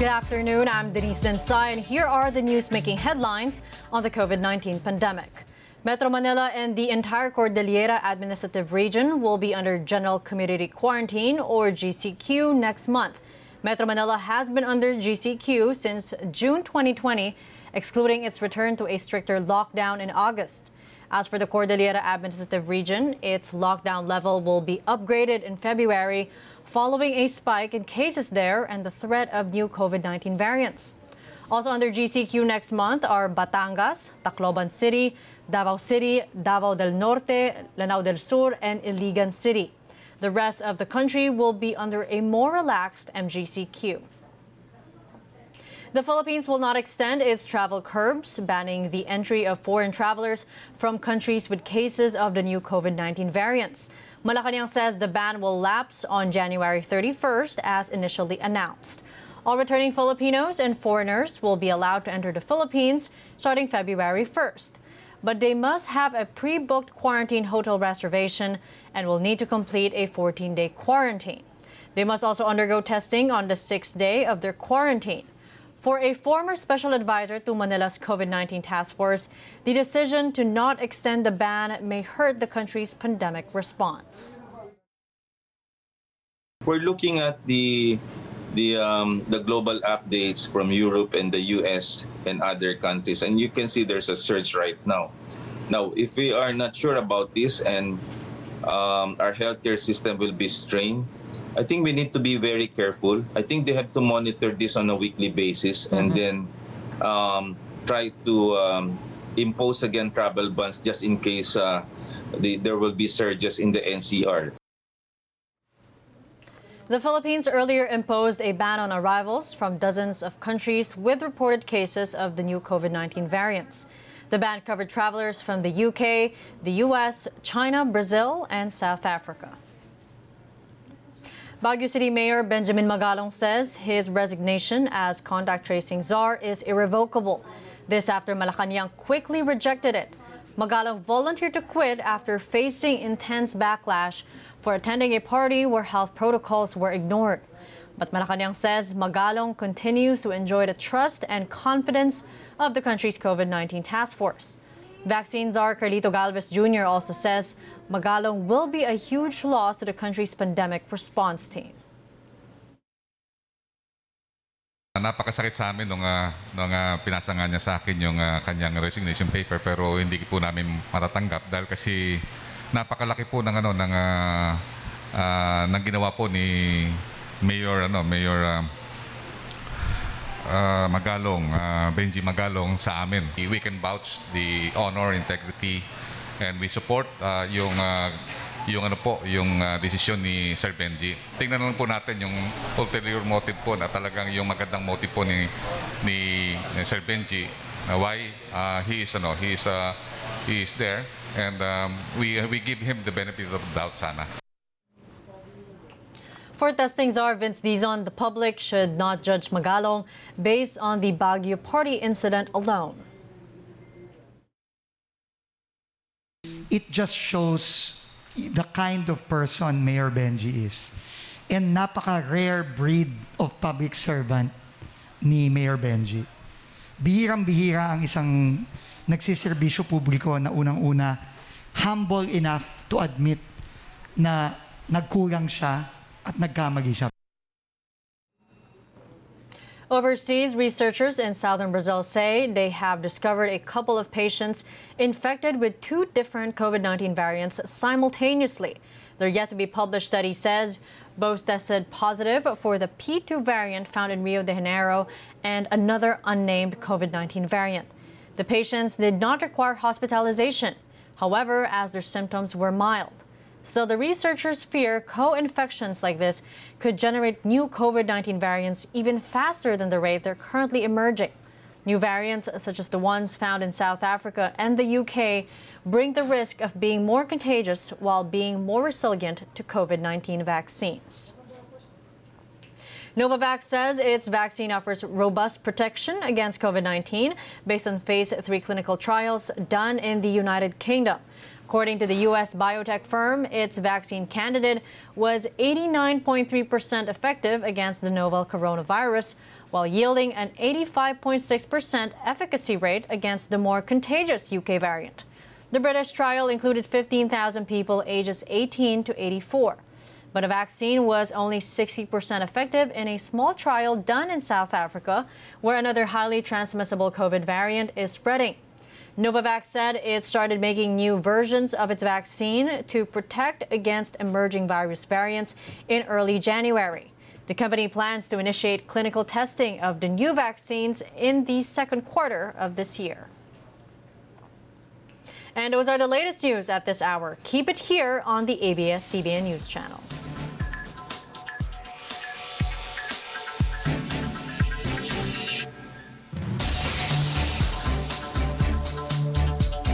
Good afternoon. I'm Denise Densai, and here are the news making headlines on the COVID 19 pandemic. Metro Manila and the entire Cordillera Administrative Region will be under General Community Quarantine or GCQ next month. Metro Manila has been under GCQ since June 2020, excluding its return to a stricter lockdown in August. As for the Cordillera Administrative Region, its lockdown level will be upgraded in February following a spike in cases there and the threat of new COVID 19 variants. Also under GCQ next month are Batangas, Tacloban City, Davao City, Davao del Norte, Lanao del Sur, and Iligan City. The rest of the country will be under a more relaxed MGCQ. The Philippines will not extend its travel curbs, banning the entry of foreign travelers from countries with cases of the new COVID 19 variants. Malacanang says the ban will lapse on January 31st as initially announced. All returning Filipinos and foreigners will be allowed to enter the Philippines starting February 1st. But they must have a pre booked quarantine hotel reservation and will need to complete a 14 day quarantine. They must also undergo testing on the sixth day of their quarantine. For a former special advisor to Manila's COVID 19 task force, the decision to not extend the ban may hurt the country's pandemic response. We're looking at the the um, the global updates from Europe and the US and other countries, and you can see there's a surge right now. Now, if we are not sure about this and um, our healthcare system will be strained, I think we need to be very careful. I think they have to monitor this on a weekly basis mm-hmm. and then um, try to um, impose again travel bans just in case uh, the, there will be surges in the NCR. The Philippines earlier imposed a ban on arrivals from dozens of countries with reported cases of the new COVID 19 variants. The ban covered travelers from the UK, the US, China, Brazil, and South Africa. Baguio City Mayor Benjamin Magalong says his resignation as contact tracing czar is irrevocable. This after Malacanang quickly rejected it. Magalong volunteered to quit after facing intense backlash for attending a party where health protocols were ignored. But Malacanang says Magalong continues to enjoy the trust and confidence of the country's COVID 19 task force. Vaccine czar Carlito Galvez Jr. also says Magalong will be a huge loss to the country's pandemic response team. Napakasakit sa amin nung, uh, nung uh, pinasa nga niya sa akin yung uh, kanyang resignation paper pero hindi po namin matatanggap dahil kasi napakalaki po ng ano ng uh, uh, ng ginawa po ni Mayor ano Mayor uh, uh, Magalong, uh, Benji Magalong sa amin. We can vouch the honor, integrity, and we support uh, yung uh, yung ano po, yung uh, desisyon ni Sir Benji. Tingnan lang po natin yung ulterior motive po na talagang yung magandang motive po ni ni, ni Sir Benji uh, why uh, he is ano, he is uh, he is there and um, we we give him the benefit of the doubt sana. For testing czar Vince Dizon, the public should not judge Magalong based on the Baguio party incident alone. It just shows the kind of person Mayor Benji is. And napaka-rare breed of public servant ni Mayor Benji. Bihirang-bihira ang isang nagsiservisyo publiko na unang-una humble enough to admit na nagkulang siya at. Overseas, researchers in southern Brazil say they have discovered a couple of patients infected with two different COVID 19 variants simultaneously. Their yet to be published study says both tested positive for the P2 variant found in Rio de Janeiro and another unnamed COVID 19 variant. The patients did not require hospitalization, however, as their symptoms were mild. So the researchers fear co-infections like this could generate new COVID-19 variants even faster than the rate they're currently emerging. New variants, such as the ones found in South Africa and the UK, bring the risk of being more contagious while being more resilient to COVID 19 vaccines. Novavax says its vaccine offers robust protection against COVID 19 based on phase 3 clinical trials done in the United Kingdom. According to the U.S. biotech firm, its vaccine candidate was 89.3% effective against the novel coronavirus, while yielding an 85.6% efficacy rate against the more contagious UK variant. The British trial included 15,000 people ages 18 to 84. But a vaccine was only 60% effective in a small trial done in South Africa, where another highly transmissible COVID variant is spreading. Novavax said it started making new versions of its vaccine to protect against emerging virus variants in early January. The company plans to initiate clinical testing of the new vaccines in the second quarter of this year. And those are the latest news at this hour. Keep it here on the ABS CBN News Channel.